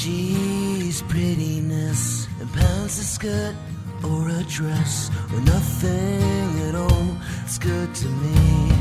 She's prettiness and pounds a skirt or a dress or nothing at all. It's good to me.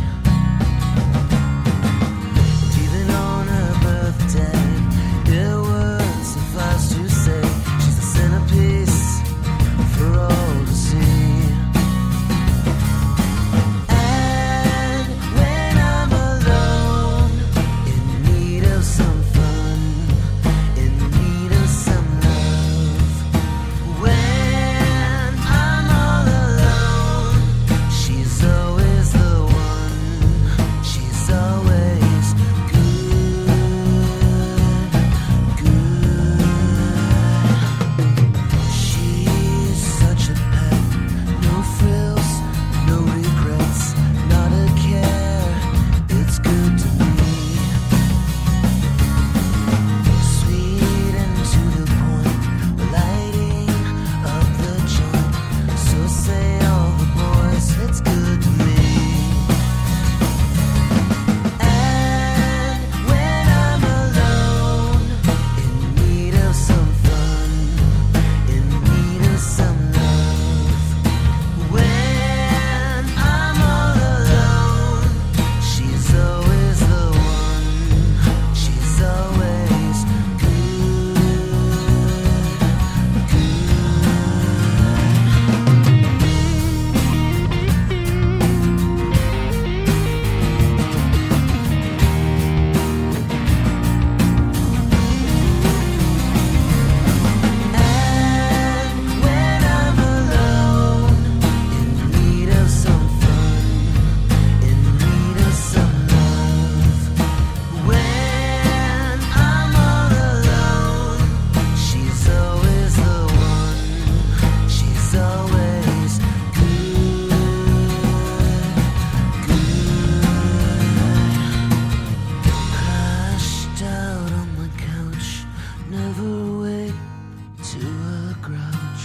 to a grouch,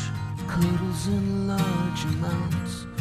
cuddles in large amounts.